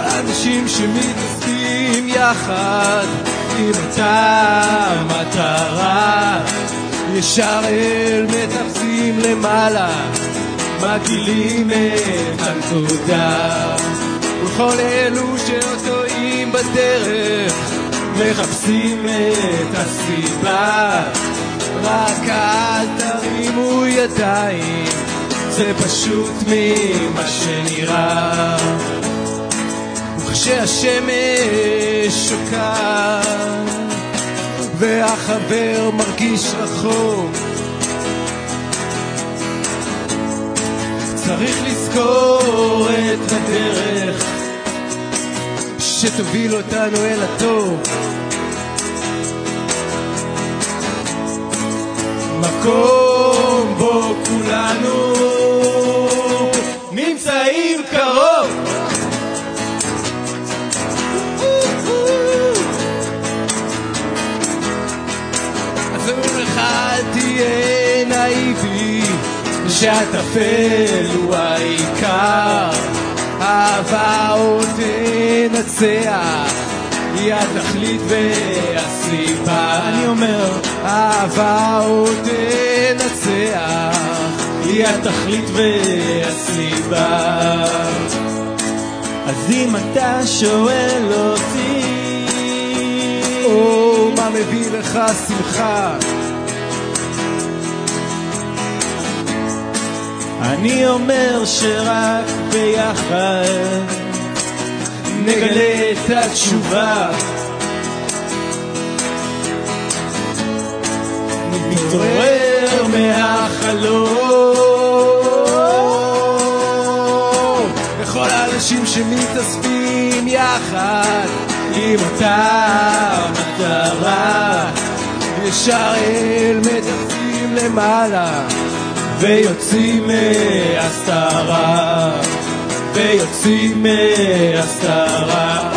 אנשים שמתעסקים יחד עם אותה מטרה. ישר אל מטפסים למעלה, מגעילים את הנקודה. וכל אלו שעוד טועים בדרך, מחפשים את הסיבה. רק אל תרימו ידיים, זה פשוט ממה שנראה. וכשהשמש שוקעת והחבר מרגיש רחוק. צריך לזכור את הדרך שתוביל אותנו אל הטוב. מקום שהטפל הוא העיקר. אהבה עוד תנצח היא התכלית והסיבה אני אומר, אהבה עוד תנצח היא התכלית והסיבה. אז אם אתה שואל אותי, או מה מביא לך שמחה אני אומר שרק ביחד נגלה את התשובה. נתעורר מהחלום. לכל האנשים שמתאספים יחד עם אותה מטרה. ישר אל מדפים למעלה ויוצאים מהסתרה, ויוצאים מהסתרה.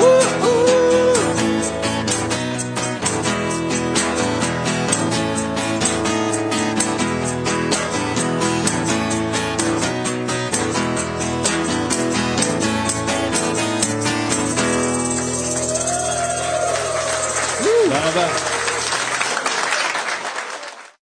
תודה רבה.